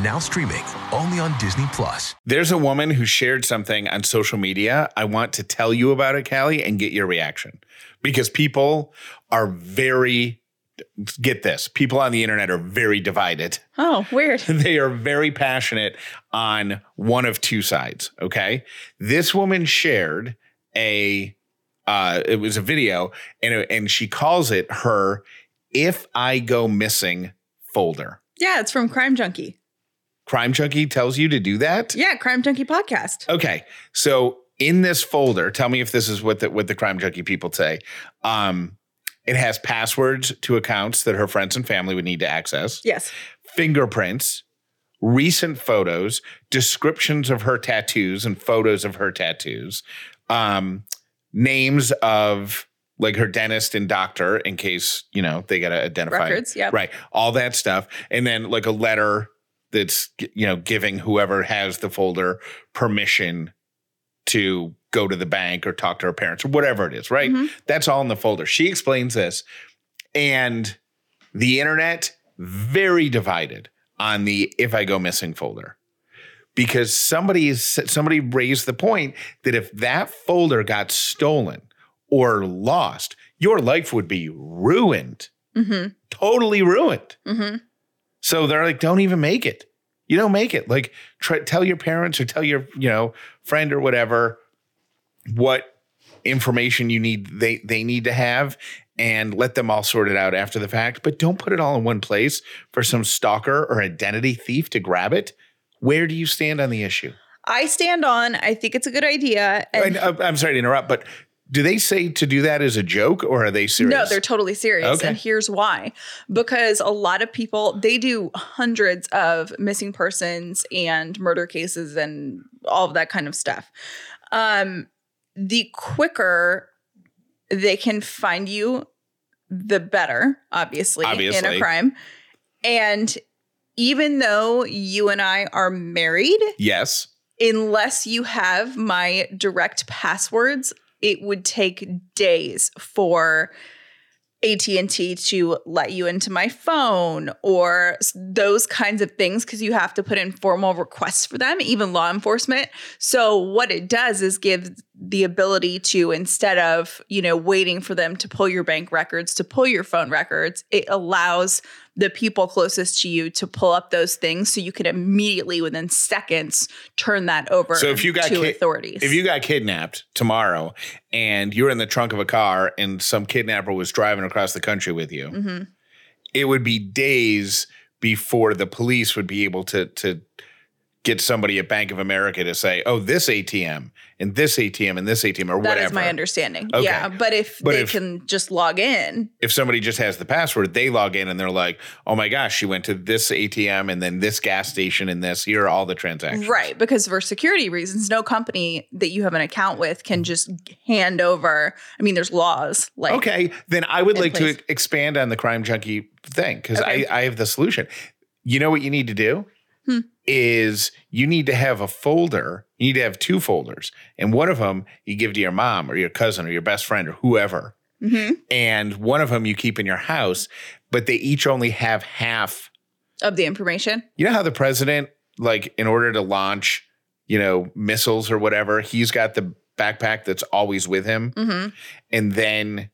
Now streaming only on Disney Plus. There's a woman who shared something on social media. I want to tell you about it, Callie, and get your reaction because people are very, get this, people on the internet are very divided. Oh, weird. They are very passionate on one of two sides. Okay. This woman shared a, uh, it was a video and, and she calls it her If I Go Missing folder. Yeah, it's from Crime Junkie. Crime Junkie tells you to do that. Yeah, Crime Junkie podcast. Okay. So in this folder, tell me if this is what the what the crime junkie people say. Um, it has passwords to accounts that her friends and family would need to access, Yes. fingerprints, recent photos, descriptions of her tattoos and photos of her tattoos, um, names of like her dentist and doctor in case you know they got to identify Records, yep. right all that stuff and then like a letter that's you know giving whoever has the folder permission to go to the bank or talk to her parents or whatever it is right Mhm. that's all in the folder she explains this and the internet very divided on the if i go missing folder because somebody somebody raised the point that if that folder got stolen or lost your life would be ruined Mm-hmm. totally ruined Mm-hmm. So they're like, don't even make it. You don't make it. Like, try, tell your parents or tell your you know friend or whatever what information you need they they need to have, and let them all sort it out after the fact. But don't put it all in one place for some stalker or identity thief to grab it. Where do you stand on the issue? I stand on. I think it's a good idea. And I, uh, I'm sorry to interrupt, but do they say to do that as a joke or are they serious? No, they're totally serious. Okay. And here's why. Because a lot of people, they do hundreds of missing persons and murder cases and all of that kind of stuff. Um, the quicker they can find you, the better, obviously, in a crime. And even though you and I are married, yes. unless you have my direct passwords it would take days for AT&T to let you into my phone or those kinds of things because you have to put in formal requests for them even law enforcement. So what it does is give the ability to instead of you know waiting for them to pull your bank records to pull your phone records it allows the people closest to you to pull up those things so you can immediately within seconds turn that over So if you got to ki- authorities If you got kidnapped tomorrow and you're in the trunk of a car and some kidnapper was driving across the country with you, Mhm. it would be days before the police would be able to to get somebody at Bank of America to say, "Oh, this ATM and this ATM and this ATM or That whatever." is my understanding. Okay. Yeah, but if But they if- can just log in, If somebody just has the password, they log in and they're like, "Oh my gosh, she went to this ATM and then this gas station and this. Here are all the transactions." right? Because for security reasons, no company that you have an account with can just hand over. I mean, there's laws like okay, then I would like place. to expand on the crime junkie thing because Okay. I, I have the solution. You know what you need to do Hmm. is you need to have a folder. You need to have two folders, and one of them you give to your mom or your cousin or your best friend or whoever, Mhm. and one of them you keep in your house. But they each only have half. of the information. You know how the president, like, in order to launch, you know, missiles or whatever, he's got the backpack that's always with him hmm and then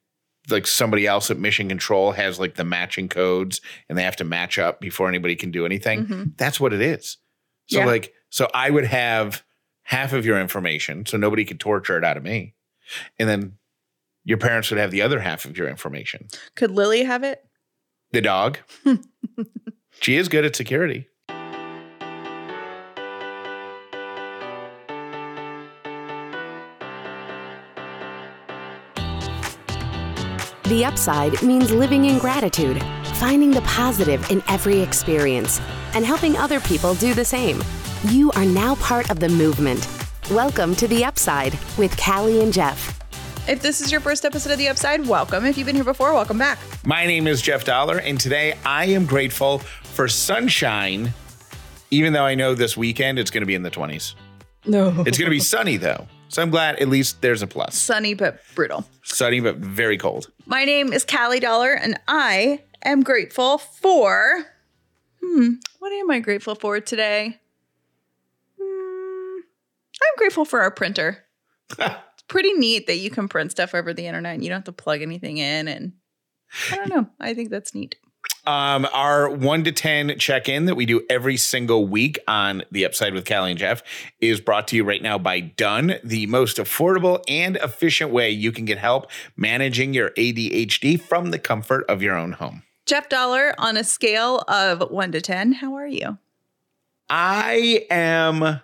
like somebody else at mission control has like the matching codes and they have to match up before anybody can do anything Mhm. that's what it is so Yeah. like so i would have half of your information so nobody could torture it out of me and then your parents would have the other half of your information Could Lily have it? the dog she is good at security The upside means living in gratitude, finding the positive in every experience, and helping other people do the same. You are now part of the movement. Welcome to The Upside with Callie and Jeff. If this is your first episode of The Upside, welcome. If you've been here before, welcome back. My name is Jeff Dollar, and today I am grateful for sunshine, even though I know this weekend it's going to be in the 20s. No. It's going to be sunny, though. So I'm glad at least there's a plus. sunny but brutal. Sunny, but very cold. My name is Callie Dollar, and I am grateful for. Hmm, what am I grateful for today? I'm grateful for our printer. it's pretty neat that you can print stuff over the internet and you don't have to plug anything in. And I don't know. I think that's neat. Um, our one to 10 check in that we do every single week on The Upside with Callie and Jeff is brought to you right now by Done, the most affordable and efficient way you can get help managing your ADHD from the comfort of your own home. Jeff Dollar, on a scale of one to 10, how are you? I am,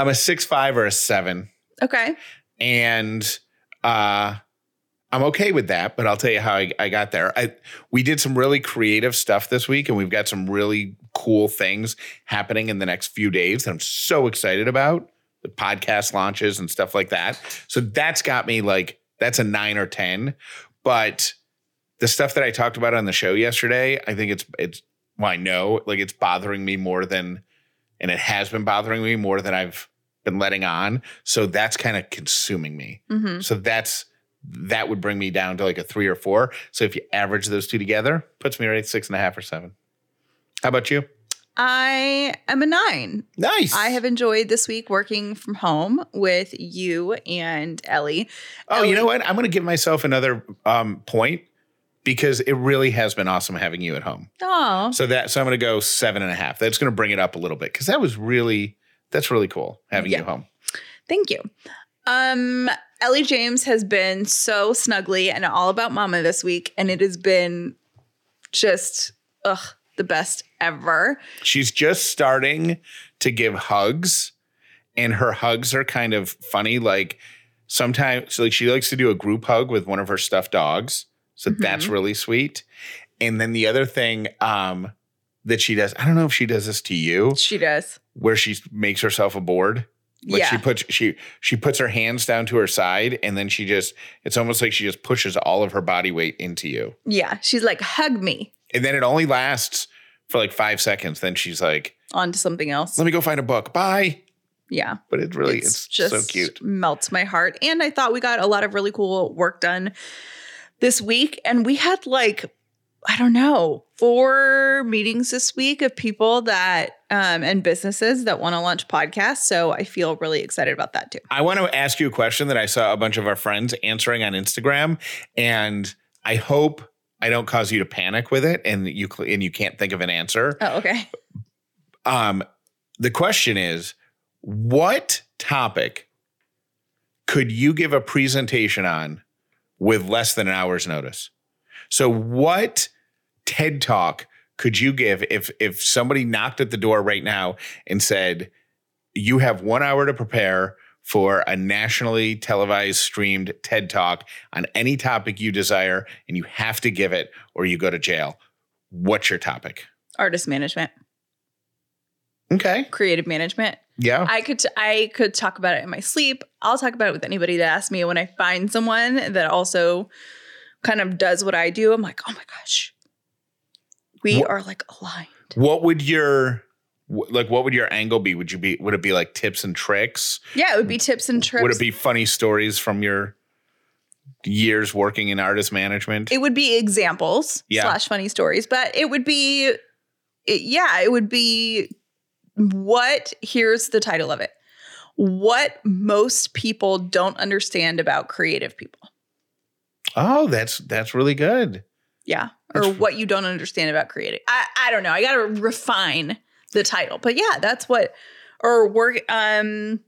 I'm a six, five or a seven. Okay. and uh I'm okay with that, but I'll tell you how I, I got there. I we did some really creative stuff this week, and we've got some really cool things happening in the next few days that I'm so excited about. The podcast launches and stuff like that. So that's got me like that's a nine or ten. But the stuff that I talked about on the show yesterday, I think it's it's well, I know like it's bothering me more than and it has been bothering me more than I've been letting on. So that's kind of consuming me. Mm-hmm. So that's that would bring me down to like a three or four. So if you average those two together, puts me right at six and a half or seven. How about you? I am a nine. Nice. I have enjoyed this week working from home with you and Ellie. Oh, you know what? I'm going to give myself another um, point because it really has been awesome having you at home. Oh, So that so I'm going to go seven and a half. That's going to bring it up a little bit because that was really that's really cool having Yeah. you home. thank you. Um, Ellie James has been so snuggly and all about mama this week, and it has been just ugh the best ever. She's just starting to give hugs, and her hugs are kind of funny. Like sometimes, like she likes to do a group hug with one of her stuffed dogs, so that's really sweet. And then the other thing um, that she does, I don't know if she does this to you, She does. where she makes herself a board. Like she puts she she puts her hands down to her side, and then she just it's almost like she just pushes all of her body weight into you. Yeah, she's like hug me And then it only lasts for like five seconds. Then she's like, onto something else. "Let me go find a book. Bye." Yeah. But it really it's, just so cute. melts my heart. And I thought we got a lot of really cool work done this week. And we had like, I don't know, four meetings this week of people that um, and businesses that want to launch podcasts. So I feel really excited about that too. I want to ask you a question that I saw a bunch of our friends answering on Instagram, and I hope I don't cause you to panic with it, and you and you can't think of an answer. Oh, okay. Um, the question is, what topic could you give a presentation on with less than an hour's notice? So, what TED talk could you give if if somebody knocked at the door right now and said, "You have one hour to prepare"? For a nationally televised streamed TED talk on any topic you desire, and you have to give it or you go to jail. What's your topic? Artist management, Okay. creative management. Yeah. I could I could talk about it in my sleep. I'll talk about it with anybody that asks me. When I find someone that also kind of does what I do, I'm like, oh my gosh, we What- are like aligned. What would your like? What would your angle be? Would you be? Would it be like tips and tricks? Yeah, it would be tips and tricks. Would it be funny stories from your years working in artist management? It would be examples Yeah. slash funny stories, but it would be, it, yeah, it would be what. Here's the title of it: What most people don't understand about creative people. Oh, that's that's really good. Yeah. Or what you don't understand about creating. I, I don't know. I got to refine the title. But yeah, that's what, or work, um,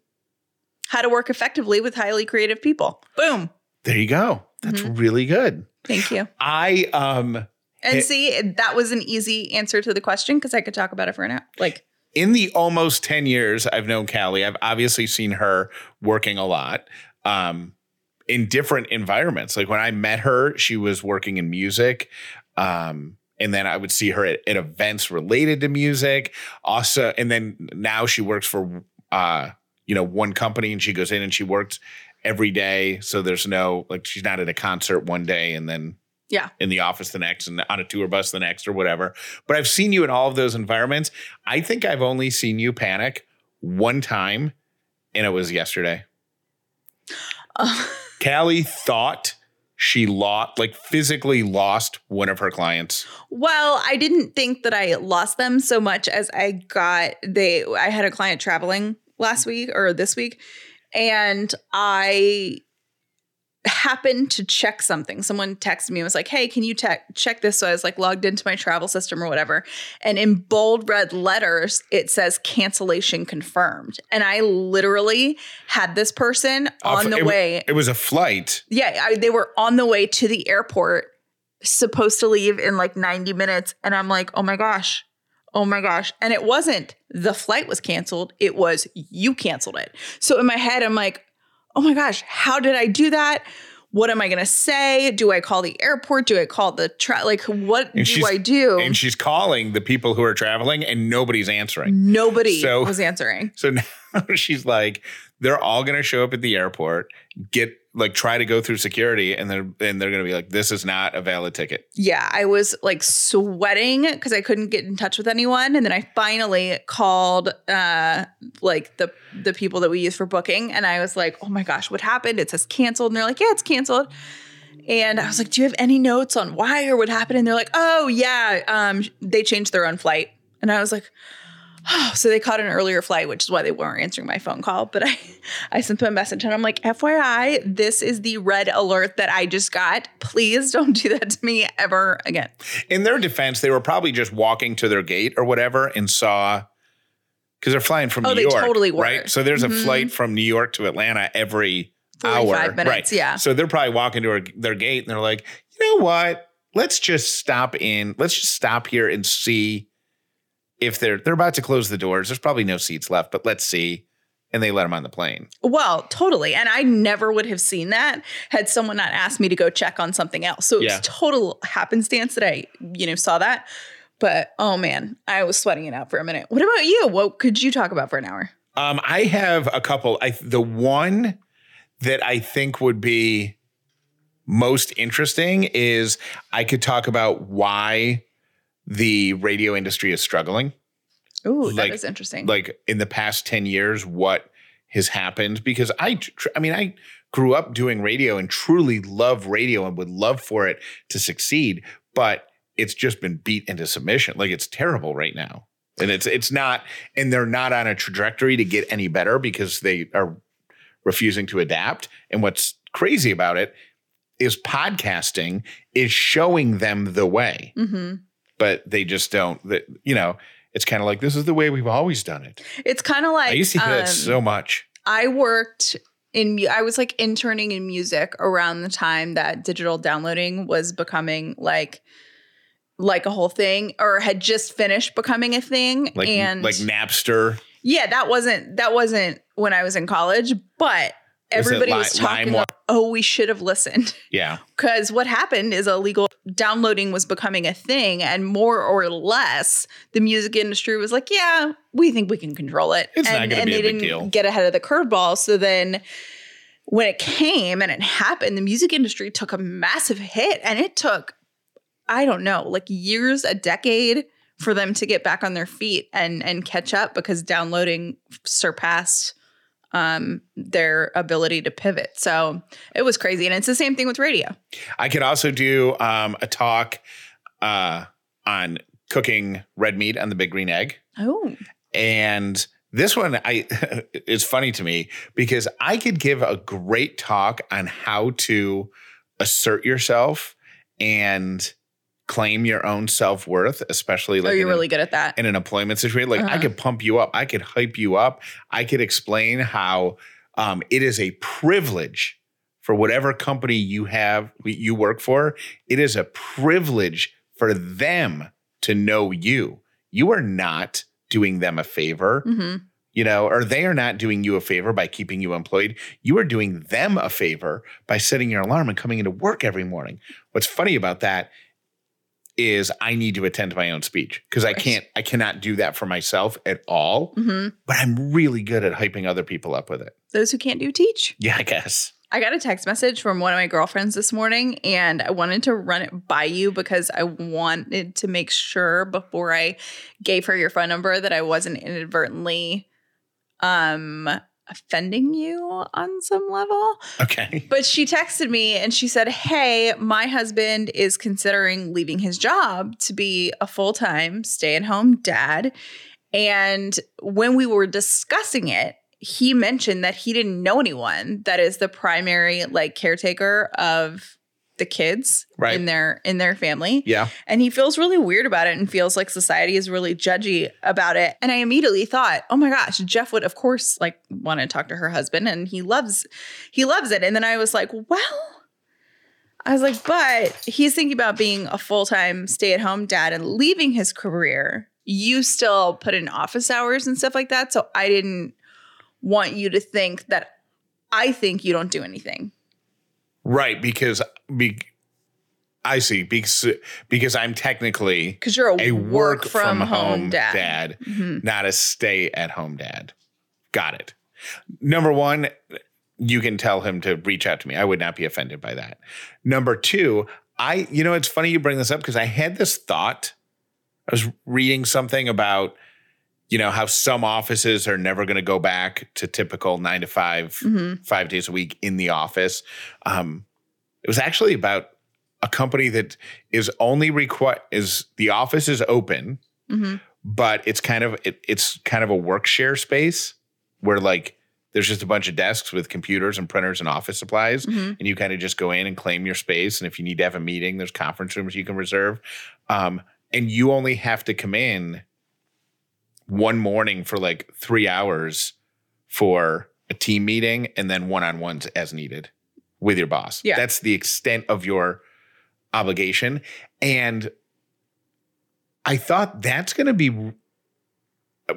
how to work effectively with highly creative people. Boom. There you go. That's really good. Thank you. I um And It- see, that was an easy answer to the question because I could talk about it for an hour. Like, in the almost 10 years I've known Callie, I've obviously seen her working a lot um, in different environments. Like when I met her, she was working in music um, and then I would see her at, at events related to music. Also, and then now she works for uh, you know, one company and she goes in and she works every day. So there's no like she's not at a concert one day and then Yeah. in the office the next and on a tour bus the next or whatever. But I've seen you in all of those environments. I think I've only seen you panic one time, and it was yesterday. Callie thought she lost, like physically lost one of her clients. Well, I didn't think that I lost them so much as I got they I had a client traveling last week or this week and I happened to check something. Someone texted me and was like, "Hey, can you te- check this?" So I was like logged into my travel system or whatever, and in bold red letters it says cancellation confirmed. And I literally had this person on the it, way It was a flight. yeah, I, they were on the way to the airport, supposed to leave in like 90 minutes. And I'm like, oh my gosh, oh my gosh. And it wasn't the flight was canceled, it was you canceled it. So in my head, I'm like, oh my gosh, how did I do that? What am I going to say? Do I call the airport? Do I call the tra- like what And do I do? And she's calling the people who are traveling, and nobody's answering. Nobody So- was answering. So now she's like, they're all going to show up at the airport, get like try to go through security, and they're and they're to be like, this is not a valid ticket. Yeah, I was like sweating because I couldn't get in touch with anyone, and then I finally called uh like the the people that we use for booking, and I was like, "Oh my gosh, what happened?" It says canceled, and they're like, "Yeah, it's canceled." And I was like, "Do you have any notes on why or what happened?" And they're like, "Oh yeah, um, they changed their own flight." And I was like, "Oh, so they caught an earlier flight, which is why they weren't answering my phone call." But I, I sent them a message, and I'm like, "FYI, this is the red alert that I just got. Please don't do that to me ever again." In their defense, they were probably just walking to their gate or whatever and saw because they're flying from Oh, New they York, totally were. right? So there's a Mhm. flight from New York to Atlanta every hour, minutes, right? yeah. So they're probably walking to their gate and they're like, you know what? Let's just stop in. Let's just stop here and see if they're they're about to close the doors. There's probably no seats left, but let's see. And they let them on the plane. Well, totally. And I never would have seen that had someone not asked me to go check on something else. So it Yeah. was total happenstance that I, you know, saw that. But oh man, I was sweating it out for a minute. What about you? What could you talk about for an hour? Um, I have a couple. I the one that I think would be most interesting is I could talk about why the radio industry is struggling. Ooh, that Like- is interesting. Like in the past 10 years, what has happened? Because I, tr- I mean, I grew up doing radio and truly love radio and would love for it to succeed, but it's just been beat into submission. Like it's terrible right now. And it's it's not, and they're not on a trajectory to get any better because they are refusing to adapt. And what's crazy about it is podcasting is showing them the way, hmm but they just don't. That you know, it's kind of like this is the way we've always done it. It's kind of like I used to hear um, that so much. I worked in I was like interning in music around the time that digital downloading was becoming like like a whole thing or had just finished becoming a thing Like and like Napster. yeah that wasn't that wasn't when I was in college but Was everybody Li- was talking about, oh we should have listened Yeah. because what happened is illegal downloading was becoming a thing and more or less the music industry was like yeah we think we can control it It's not and, gonna and be a they big didn't deal. get ahead of the curveball so then when it came and it happened the music industry took a massive hit and it took i don't know like years a decade for them to get back on their feet and and catch up because downloading surpassed um their ability to pivot. So it was crazy. And it's the same thing with radio. I could also do um, a talk uh, on cooking red meat on the big green egg. Oh, And this one I is funny to me because I could give a great talk on how to assert yourself and claim your own self-worth, especially like are you in, really good at that? in an employment situation. Like I Uh-huh. could pump you up, I could hype you up, I could explain how um, it is a privilege for whatever company you have you work for. It is a privilege for them to know you. You are not doing them a favor hmm you know, or they are not doing you a favor by keeping you employed. You are doing them a favor by setting your alarm and coming into work every morning. What's funny about that is I need to attend to my own speech because I can't, I cannot do that for myself at all. hmm But I'm really good at hyping other people up with it. Those who can't do teach. Yeah, I guess. I got a text message from one of my girlfriends this morning, and I wanted to run it by you because I wanted to make sure before I gave her your phone number that I wasn't inadvertently um offending you on some level. Okay. But she texted me and she said, Hey, my husband is considering leaving his job to be a full time stay at home dad. And when we were discussing it, he mentioned that he didn't know anyone that is the primary like caretaker of the kids Right. in their in their family. Yeah. and he feels really weird about it and feels like society is really judgy about it. And i immediately thought oh my gosh jeff would of course like want to talk to her husband and he loves he loves it. And then i was like well i was like but he's thinking about being a full-time stay-at-home dad and leaving his career. You still put in office hours and stuff like that. So i didn't want you to think that i think you don't do anything Right. Because, be, I see. Because, because I'm technically because you're a, a work, from, home, dad, Mhm. not a stay at home dad. Got it. Number one, you can tell him to reach out to me. I would not be offended by that. Number two, I, you know, it's funny you bring this up because I had this thought. I was reading something about, you know, how some offices are never going to go back to typical nine to 5 Mhm. five days a week in the office. Um, it was actually about a company that is only require is the office is open Mhm. but it's kind of it, it's kind of a work share space where like there's just a bunch of desks with computers and printers and office supplies Mhm. and you kind of just go in and claim your space and if you need to have a meeting there's conference rooms you can reserve um, and you only have to come in one morning for like three hours for a team meeting and then one-on-ones as needed with your boss Yeah. that's the extent of your obligation and I thought that's going to be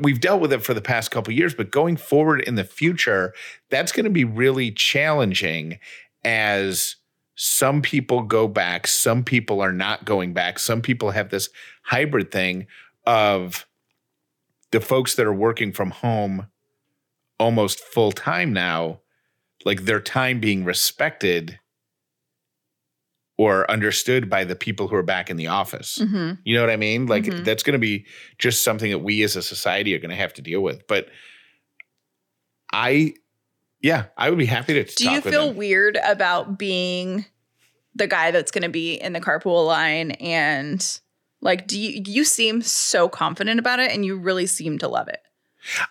we've dealt with it for the past couple years, but going forward in the future, that's going to be really challenging as some people go back, some people are not going back, some people have this hybrid thing of the folks that are working from home almost full time now, like their time being respected or understood by the people who are back in the office. Mhm. You know what I mean? Like Mhm. that's going to be just something that we as a society are going to have to deal with. But I, yeah, I would be happy to. Do you feel them. weird about being the guy that's going to be in the carpool line and like do you you seem so confident about it and you really seem to love it.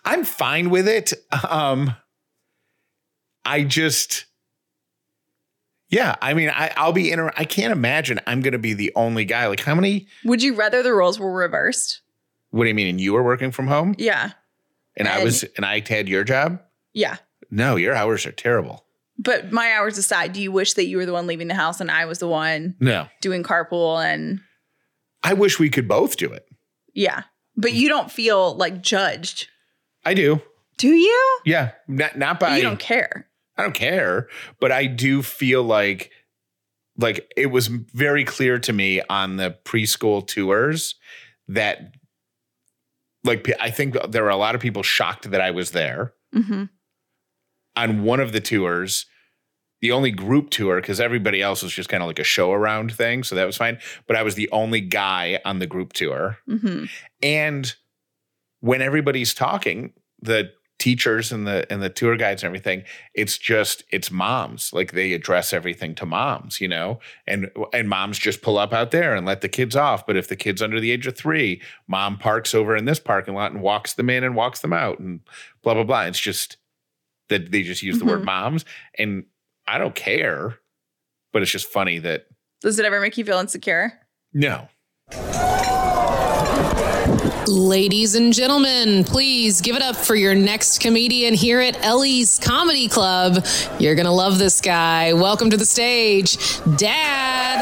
I'm fine with it. Um, I just, yeah, I mean, I, I'll be inter. I can't imagine I'm going to be the only guy. Like, how many? Would you rather the roles were reversed? What do you mean? And you were working from home, Yeah. and I was, and I had your job. Yeah. No, your hours are terrible. But my hours aside, do you wish that you were the one leaving the house and I was the one No, doing carpool and I wish we could both do it. yeah. But you don't feel like judged. I do. Do you? Yeah, not not by. you don't care. I don't care, but I do feel like like it was very clear to me on the preschool tours that like I think there were a lot of people shocked that I was there hmm on one of the tours. The only group tour because everybody else was just kind of like a show around thing, so that was fine. But I was the only guy on the group tour. hmm And when everybody's talking, the teachers and the and the tour guides and everything, it's just it's moms. Like they address everything to moms, you know, and and moms just pull up out there and let the kids off. But if the kid's under the age of three, mom parks over in this parking lot and walks them in and walks them out and blah blah blah. It's just that they just use the word Mhm. moms, and I don't care, but it's just funny that Does it ever make you feel insecure? no. Ladies and gentlemen, please give it up for your next comedian here at Ellie's Comedy Club. You're going to love this guy. Welcome to the stage, Dad.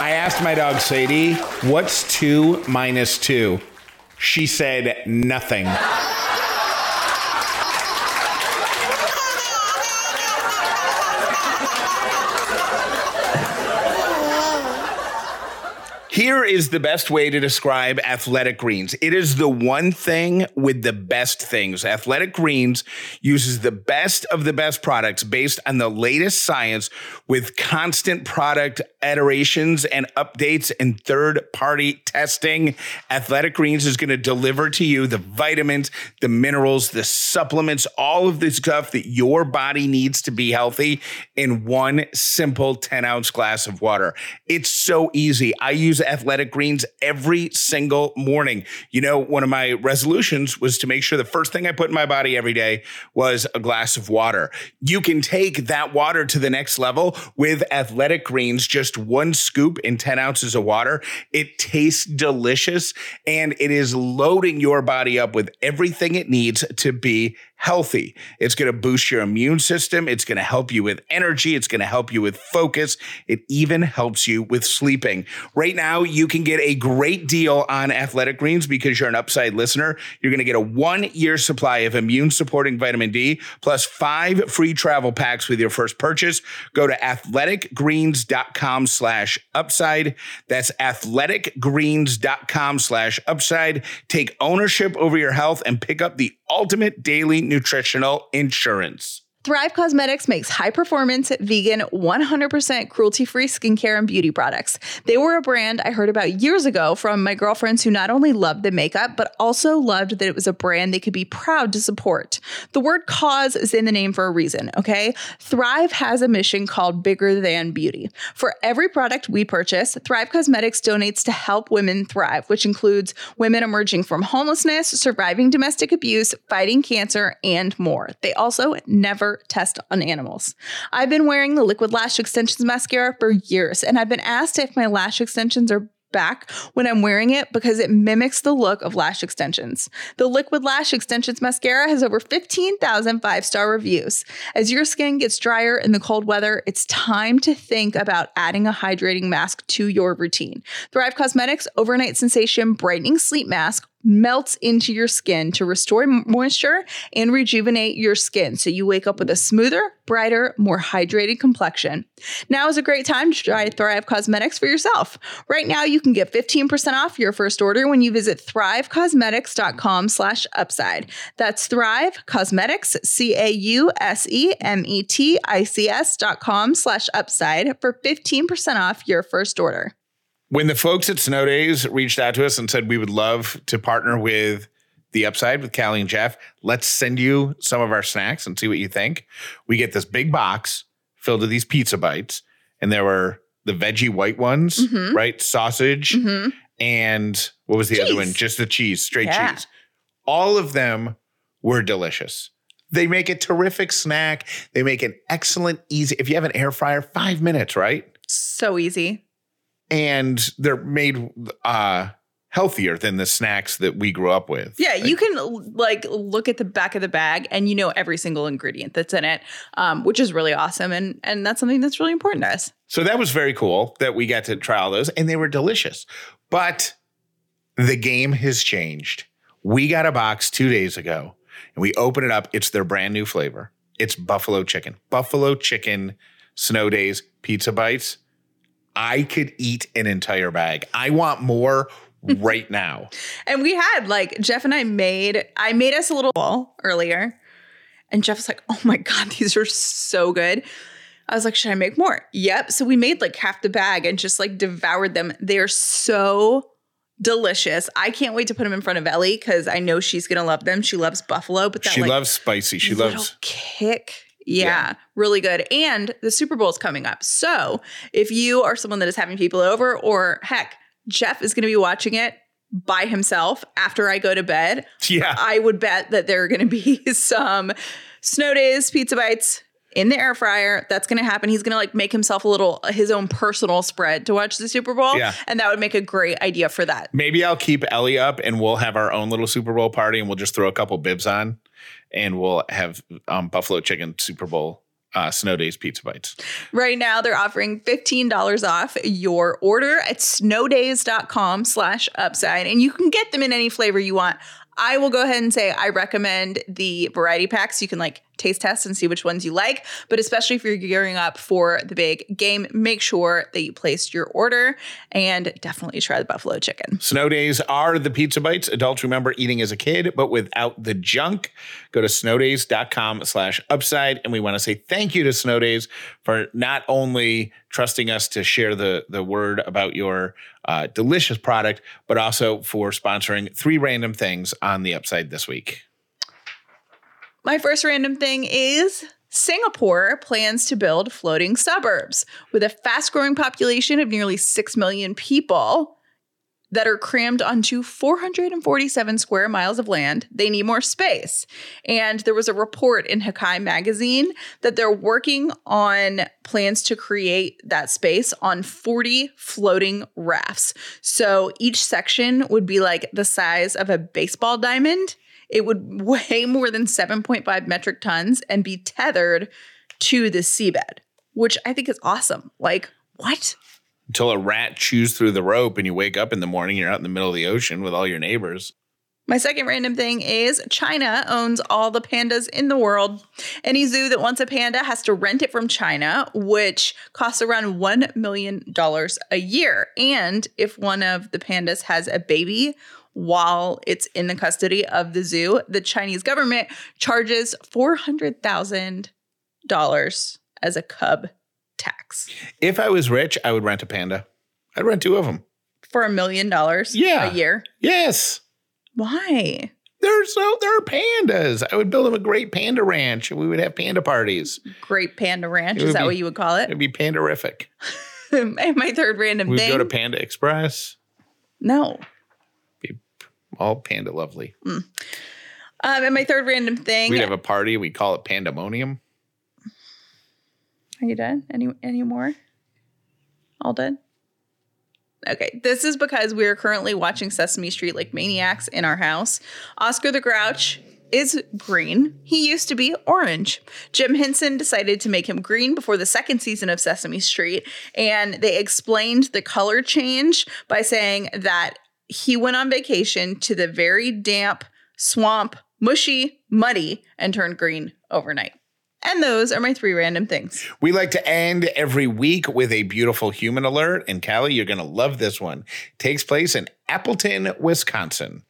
I asked my dog Sadie, what's two minus two? She said nothing. Here is the best way to describe Athletic Greens. It is the one thing with the best things. Athletic Greens uses the best of the best products based on the latest science with constant product iterations and updates and third party testing. Athletic Greens is going to deliver to you the vitamins, the minerals, the supplements, all of the stuff that your body needs to be healthy in one simple 10 ounce glass of water. It's so easy. I use Athletic Greens every single morning. You know, one of my resolutions was to make sure the first thing I put in my body every day was a glass of water. You can take that water to the next level with Athletic Greens, just one scoop in 10 ounces of water. It tastes delicious and it is loading your body up with everything it needs to be healthy. It's going to boost your immune system. It's going to help you with energy. It's going to help you with focus. It even helps you with sleeping. Right now, you can get a great deal on Athletic Greens because you're an upside listener. You're going to get a one year supply of immune supporting vitamin D plus five free travel packs with your first purchase. Go to athleticgreens.com slash upside. That's athleticgreens.com slash upside. Take ownership over your health and pick up the ultimate daily nutritional insurance. Thrive Causemetics makes high performance, vegan, 100% cruelty free skincare and beauty products. They were a brand I heard about years ago from my girlfriends who not only loved the makeup, but also loved that it was a brand they could be proud to support. The word cause is in the name for a reason, okay? Thrive has a mission called Bigger Than Beauty. For every product we purchase, Thrive Causemetics donates to help women thrive, which includes women emerging from homelessness, surviving domestic abuse, fighting cancer, and more. They also never test on animals. I've been wearing the Liquid Lash Extensions mascara for years, and I've been asked if my lash extensions are back when I'm wearing it because it mimics the look of lash extensions. The Liquid Lash Extensions mascara has over 15,000 five star reviews. As your skin gets drier in the cold weather, it's time to think about adding a hydrating mask to your routine. Thrive Causemetics Overnight Sensation Brightening Sleep Mask melts into your skin to restore moisture and rejuvenate your skin so you wake up with a smoother, brighter, more hydrated complexion. Now is a great time to try Thrive Causemetics for yourself. Right now you can get 15% off your first order when you visit thrivecausemetics.com slash upside. That's Thrive Causemetics, C-A-U-S-E-M-E-T-I-C-S dot com slash upside for 15% off your first order when the folks at Snow Days reached out to us and said we would love to partner with the upside with Callie and Jeff, let's send you some of our snacks and see what you think. We get this big box filled with these pizza bites, and there were the veggie white ones, mm-hmm. right? Sausage mm-hmm. and what was the cheese. other one? Just the cheese, straight yeah. cheese. All of them were delicious. They make a terrific snack. They make an excellent, easy. If you have an air fryer, five minutes, right? So easy and they're made uh healthier than the snacks that we grew up with. Yeah, like, you can like look at the back of the bag and you know every single ingredient that's in it, um, which is really awesome, and and that's something that's really important to us. So that was very cool that we got to try all those, and they were delicious. But the game has changed. We got a box two days ago, and we open it up. It's their brand new flavor. It's buffalo chicken, buffalo chicken, snow days, pizza bites I could eat an entire bag. I want more right now. and we had like Jeff and I made I made us a little ball earlier. And Jeff was like, "Oh my god, these are so good." I was like, "Should I make more?" Yep. So we made like half the bag and just like devoured them. They are so delicious. I can't wait to put them in front of Ellie because I know she's gonna love them. She loves buffalo, but that, she like, loves spicy. She loves kick yeah, yeah, really good. And the Super Bowl is coming up. So if you are someone that is having people over, or heck, Jeff is going to be watching it by himself after I go to bed. Yeah. I would bet that there are going to be some snow days, pizza bites in the air fryer. That's going to happen. He's going to like make himself a little, his own personal spread to watch the Super Bowl. Yeah. And that would make a great idea for that. Maybe I'll keep Ellie up and we'll have our own little Super Bowl party and we'll just throw a couple bibs on and we'll have um, buffalo chicken Super Bowl uh, Snow Days pizza bites. Right now, they're offering $15 off your order at snowdays.com slash upside, and you can get them in any flavor you want. I will go ahead and say I recommend the variety packs. You can like taste test and see which ones you like. But especially if you're gearing up for the big game, make sure that you placed your order and definitely try the buffalo chicken. Snow days are the pizza bites adults remember eating as a kid, but without the junk. Go to snowdays.com slash upside. And we want to say thank you to Snow Days for not only trusting us to share the, the word about your uh, delicious product, but also for sponsoring three random things on the upside this week. My first random thing is Singapore plans to build floating suburbs with a fast growing population of nearly 6 million people that are crammed onto 447 square miles of land. They need more space. And there was a report in Hakai magazine that they're working on plans to create that space on 40 floating rafts. So each section would be like the size of a baseball diamond. It would weigh more than 7.5 metric tons and be tethered to the seabed, which I think is awesome. Like, what? Until a rat chews through the rope and you wake up in the morning, you're out in the middle of the ocean with all your neighbors. My second random thing is China owns all the pandas in the world. Any zoo that wants a panda has to rent it from China, which costs around $1 million a year. And if one of the pandas has a baby while it's in the custody of the zoo, the Chinese government charges $400,000 as a cub tax If I was rich, I would rent a panda. I'd rent two of them. for a million dollars Yeah. a year. Yes. Why? They're so they're pandas. I would build them a great panda ranch and we would have panda parties. Great Panda Ranch. Is that be- what you would call it? It'd be pandarific. And my third random We'd thing. go to Panda Express. no. All panda lovely. Um, and my third random thing. We'd have a party. We'd call it pandemonium. Are you done? Any any more? All done? Okay, this is because we are currently watching Sesame Street like maniacs in our house. Oscar the Grouch is green. He used to be orange. Jim Henson decided to make him green before the second season of Sesame Street, and they explained the color change by saying that he went on vacation to the very damp swamp, mushy, muddy, and turned green overnight. And those are my three random things. We like to end every week with a beautiful human alert. And Callie, you're going to love this one. takes place in Appleton, Wisconsin.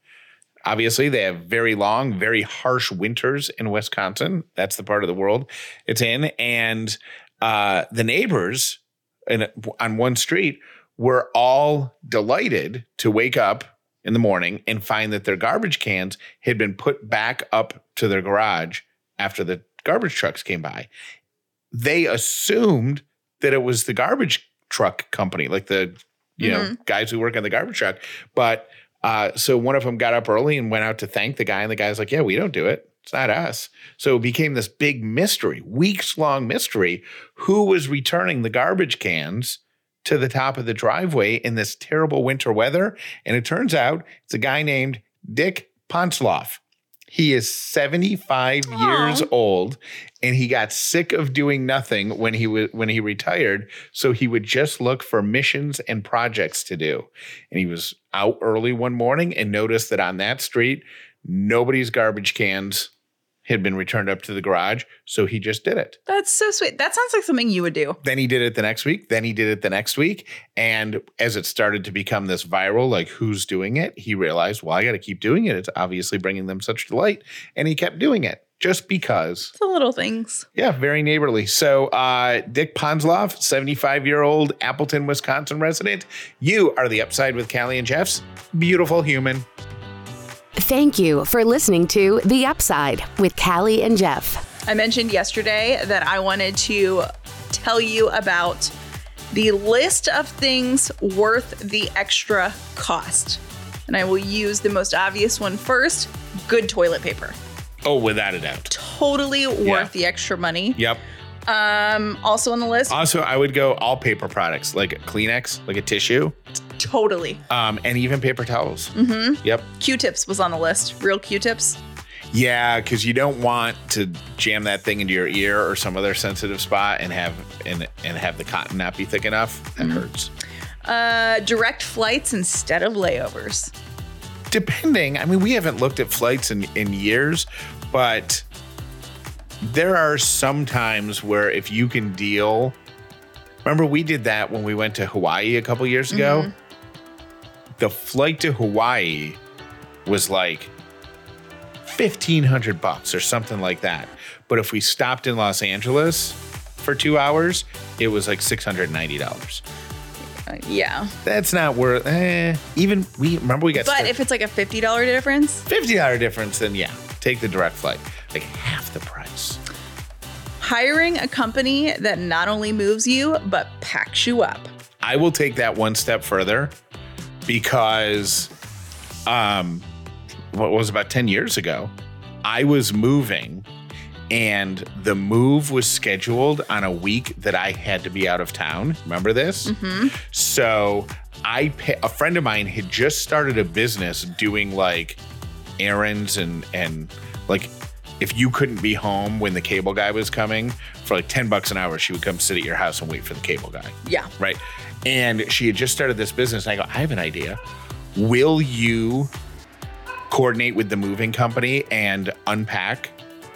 Obviously, they have very long, very harsh winters in Wisconsin. That's the part of the world it's in. And uh, the neighbors in, on one street were all delighted to wake up in the morning and find that their garbage cans had been put back up to their garage after the garbage trucks came by. They assumed that it was the garbage truck company, like the you know guys who work on the garbage truck. But uh, so one of them got up early and went out to thank the guy, and the guy's like, "Yeah, we don't do it. It's not us." So it became this big mystery, weeks long mystery. Who was returning the garbage cans? To the top of the driveway in this terrible winter weather. And it turns out it's a guy named Dick Ponsloff. He is 75 years old and he got sick of doing nothing when he was when he retired, so he would just look for missions and projects to do. And he was out early one morning and noticed that on that street nobody's garbage cans had been returned up to the garage, so he just did it. That's so sweet. That sounds like something you would do. Then he did it the next week. Then he did it the next week. And as it started to become this viral, like who's doing it, he realized, well, I got to keep doing it. It's obviously bringing them such delight. And he kept doing it just because. The little things. Yeah, very neighborly. So, uh, Dick Ponsloff, 75 year old Appleton, Wisconsin resident, you are the upside with Callie and Jeff's beautiful human. Thank you for listening to The Upside with Callie and Jeff. I mentioned yesterday that I wanted to tell you about the list of things worth the extra cost. And I will use the most obvious one first good toilet paper. Oh, without a doubt. Totally worth the extra money. Yep. Um, also on the list, Also, I would go all paper products like Kleenex, like a tissue, totally. um, and even paper towels. Mm-hmm. Yep. Q tips was on the list. Real Q tips. Yeah, because you don't want to jam that thing into your ear or some other sensitive spot and have and and have the cotton not be thick enough. That hurts. Uh, direct flights instead of layovers. Depending, I mean, we haven't looked at flights in in years, but there are some times where if you can deal remember we did that when we went to hawaii a couple years ago the flight to hawaii was like 1500 bucks or something like that. But if we stopped in los angeles for two hours it was like $690 Uh, yeah. that's not worth eh, even we remember we got But if it's like a $50 difference, $50 difference then yeah take the direct flight. Like half the price. Hiring a company that not only moves you, but packs you up. I will take that one step further because um what was about 10 years ago, I was moving and the move was scheduled on a week that I had to be out of town. Remember this? So I pa- a friend of mine had just started a business doing like errands and and like if you couldn't be home when the cable guy was coming for like 10 bucks an hour she would come sit at your house and wait for the cable guy Yeah. right? And she had just started this business. And I go, I have an idea. Will you coordinate with the moving company and unpack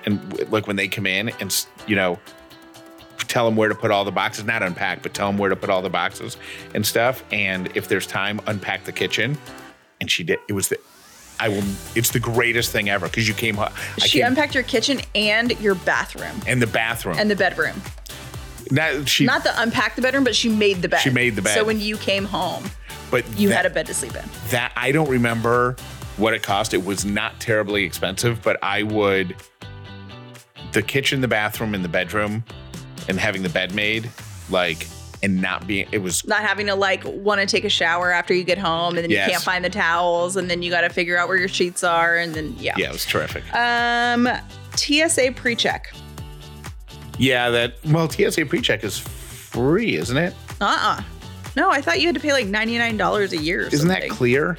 and like when they come in and you know tell them where to put all the boxes, not unpack, but tell them where to put all the boxes and stuff. And if there's time, unpack the kitchen. And she did. It was the. I will. It's the greatest thing ever because you came. I She came, unpacked your kitchen and your bathroom and the bathroom. and the bedroom. Not, she, Not the unpack the bedroom, but she made the bed. She made the bed. So when you came home, but you that- had a bed to sleep in. that I don't remember what it cost. It was not terribly expensive, but I would the kitchen, the bathroom, and the bedroom, and having the bed made, like, and not being it was Not having to like want to take a shower after you get home and then Yes. you can't find the towels and then you got to figure out where your sheets are and then yeah. yeah, it was terrific. Um TSA pre-check. Yeah, that well, TSA pre-check is free, isn't it? Uh-uh. No, I thought you had to pay like $99 a year or Isn't that something. clear?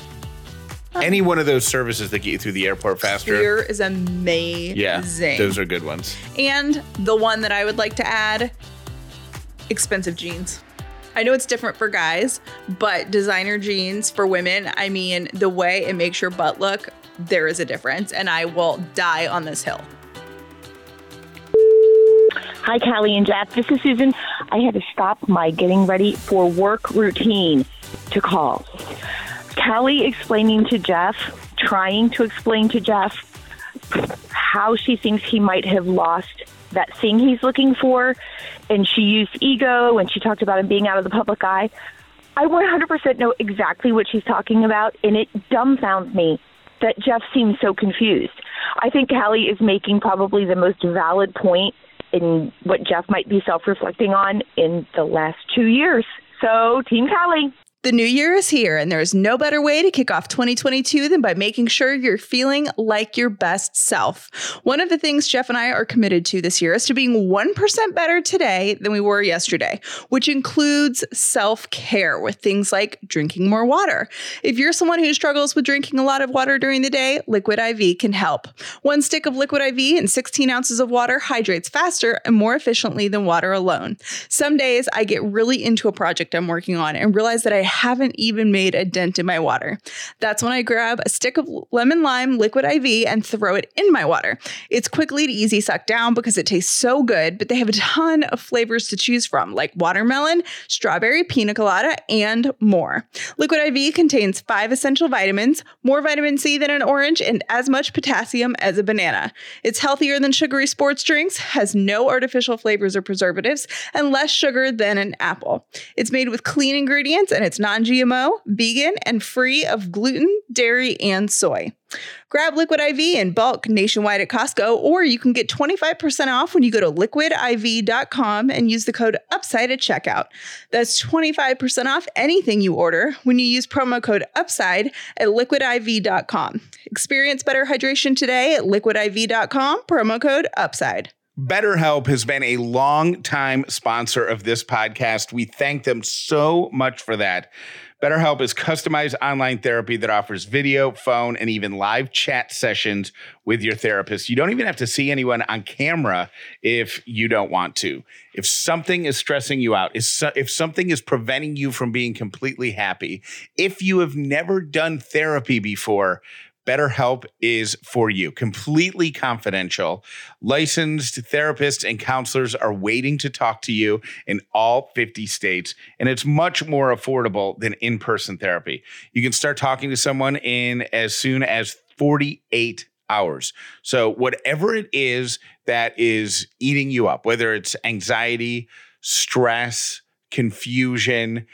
Any one of those services that get you through the airport faster. Clear is amazing. Yeah, those are good ones. And the one that I would like to add expensive jeans. I know it's different for guys, but designer jeans for women, I mean, the way it makes your butt look, there is a difference. And I will die on this hill. Hi, Callie and Jeff. This is Susan. I had to stop my getting ready for work routine to call. Callie explaining to Jeff, trying to explain to Jeff how she thinks he might have lost that thing he's looking for. And she used ego and she talked about him being out of the public eye. I 100% know exactly what she's talking about, and it dumbfounds me that Jeff seems so confused. I think Callie is making probably the most valid point in what Jeff might be self reflecting on in the last two years. So, Team Callie. The new year is here, and there's no better way to kick off 2022 than by making sure you're feeling like your best self. One of the things Jeff and I are committed to this year is to being 1% better today than we were yesterday, which includes self care with things like drinking more water. If you're someone who struggles with drinking a lot of water during the day, Liquid IV can help. One stick of Liquid IV and 16 ounces of water hydrates faster and more efficiently than water alone. Some days I get really into a project I'm working on and realize that I haven't even made a dent in my water. That's when I grab a stick of lemon lime liquid IV and throw it in my water. It's quickly to easy suck down because it tastes so good, but they have a ton of flavors to choose from, like watermelon, strawberry, pina colada, and more. Liquid IV contains five essential vitamins, more vitamin C than an orange, and as much potassium as a banana. It's healthier than sugary sports drinks, has no artificial flavors or preservatives, and less sugar than an apple. It's made with clean ingredients and it's non GMO, vegan, and free of gluten, dairy, and soy. Grab Liquid IV in bulk nationwide at Costco, or you can get 25% off when you go to liquidiv.com and use the code UPSIDE at checkout. That's 25% off anything you order when you use promo code UPSIDE at liquidiv.com. Experience better hydration today at liquidiv.com, promo code UPSIDE. BetterHelp has been a long time sponsor of this podcast. We thank them so much for that. BetterHelp is customized online therapy that offers video, phone, and even live chat sessions with your therapist. You don't even have to see anyone on camera if you don't want to. If something is stressing you out, if, so, if something is preventing you from being completely happy, if you have never done therapy before, BetterHelp is for you. Completely confidential. Licensed therapists and counselors are waiting to talk to you in all 50 states, and it's much more affordable than in person therapy. You can start talking to someone in as soon as 48 hours. So, whatever it is that is eating you up, whether it's anxiety, stress, confusion,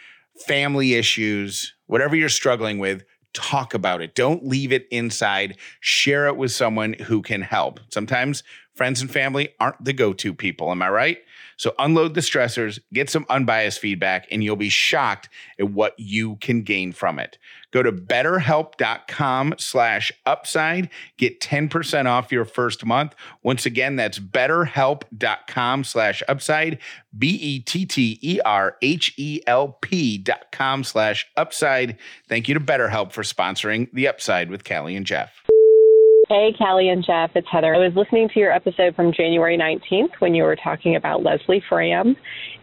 family issues, whatever you're struggling with, talk about it. Don't leave it inside. Share it with someone who can help. Sometimes friends and family aren't the go to people. Am I right? So unload the stressors, get some unbiased feedback, and you'll be shocked at what you can gain from it. Go to betterhelp.com slash upside. Get 10% off your first month. Once again, that's betterhelp.com slash upside. B-E-T-T-E-R-H-E-L-P dot com slash upside. Thank you to BetterHelp for sponsoring The Upside with Callie and Jeff. Hey, Callie and Jeff, it's Heather. I was listening to your episode from January 19th when you were talking about Leslie Fram,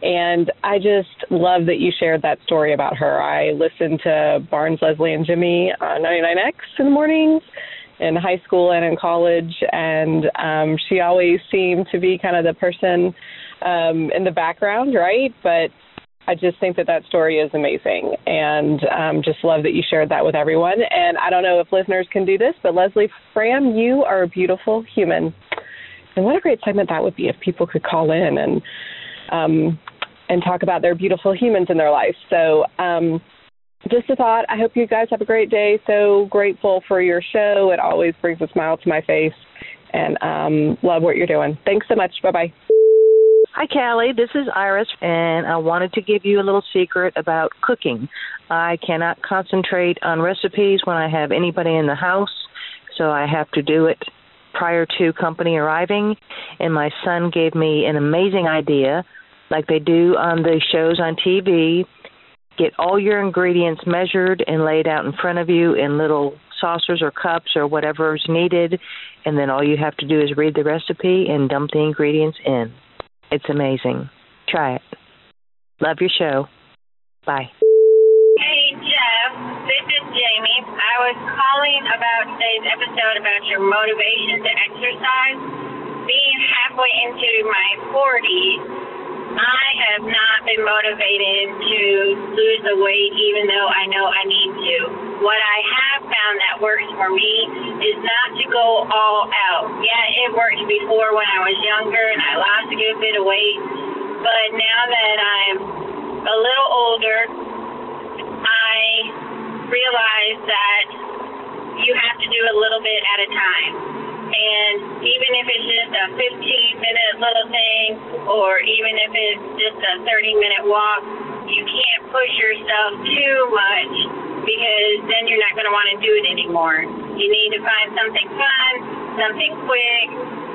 and I just love that you shared that story about her. I listened to Barnes, Leslie, and Jimmy on 99X in the mornings in high school and in college, and um, she always seemed to be kind of the person um, in the background, right? But I just think that that story is amazing and um, just love that you shared that with everyone. And I don't know if listeners can do this, but Leslie Fram, you are a beautiful human. And what a great segment that would be if people could call in and um, and talk about their beautiful humans in their life. So um, just a thought. I hope you guys have a great day. So grateful for your show. It always brings a smile to my face, and um, love what you're doing. Thanks so much. Bye bye. Hi, Callie. This is Iris, and I wanted to give you a little secret about cooking. I cannot concentrate on recipes when I have anybody in the house, so I have to do it prior to company arriving. And my son gave me an amazing idea, like they do on the shows on TV. Get all your ingredients measured and laid out in front of you in little saucers or cups or whatever is needed, and then all you have to do is read the recipe and dump the ingredients in. It's amazing. Try it. Love your show. Bye. Hey, Jeff. This is Jamie. I was calling about today's episode about your motivation to exercise. Being halfway into my 40s, I have not been motivated to lose the weight even though I know I need to. What I have found that works for me is not to go all out. Yeah, it worked before when I was younger and I lost a good bit of weight, but now that I'm a little older, I realize that you have to do a little bit at a time. And even if it's just a 15 minute little thing, or even if it's just a 30 minute walk, you can't push yourself too much because then you're not going to want to do it anymore. You need to find something fun, something quick,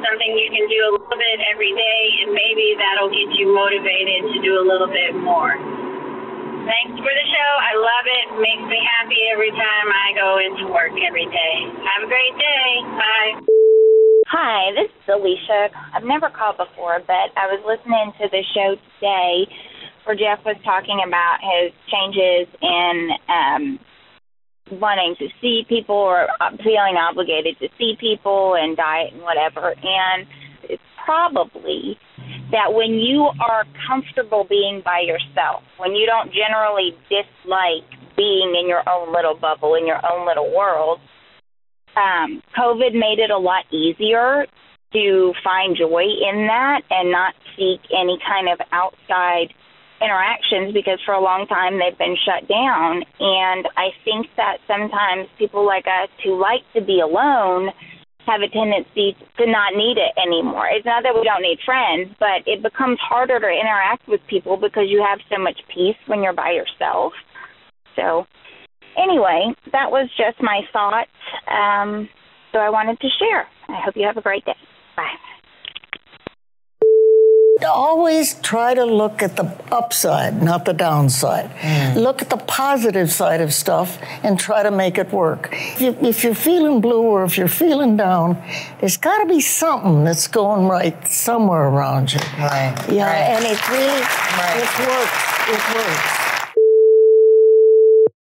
something you can do a little bit every day, and maybe that'll get you motivated to do a little bit more. Thanks for the show. I love it. Makes me happy every time I go into work every day. Have a great day. Bye. Hi, this is Alicia. I've never called before, but I was listening to the show today where Jeff was talking about his changes in um, wanting to see people or feeling obligated to see people and diet and whatever. And it's probably that when you are comfortable being by yourself, when you don't generally dislike being in your own little bubble, in your own little world, um, COVID made it a lot easier to find joy in that and not seek any kind of outside interactions because for a long time they've been shut down. And I think that sometimes people like us who like to be alone have a tendency to not need it anymore. It's not that we don't need friends, but it becomes harder to interact with people because you have so much peace when you're by yourself. So, anyway, that was just my thoughts. Um, so I wanted to share. I hope you have a great day. Bye. Always try to look at the upside, not the downside. Look at the positive side of stuff and try to make it work. If, you, if you're feeling blue or if you're feeling down, there's got to be something that's going right somewhere around you. Right. Yeah, right. and it really Right. it works. It works.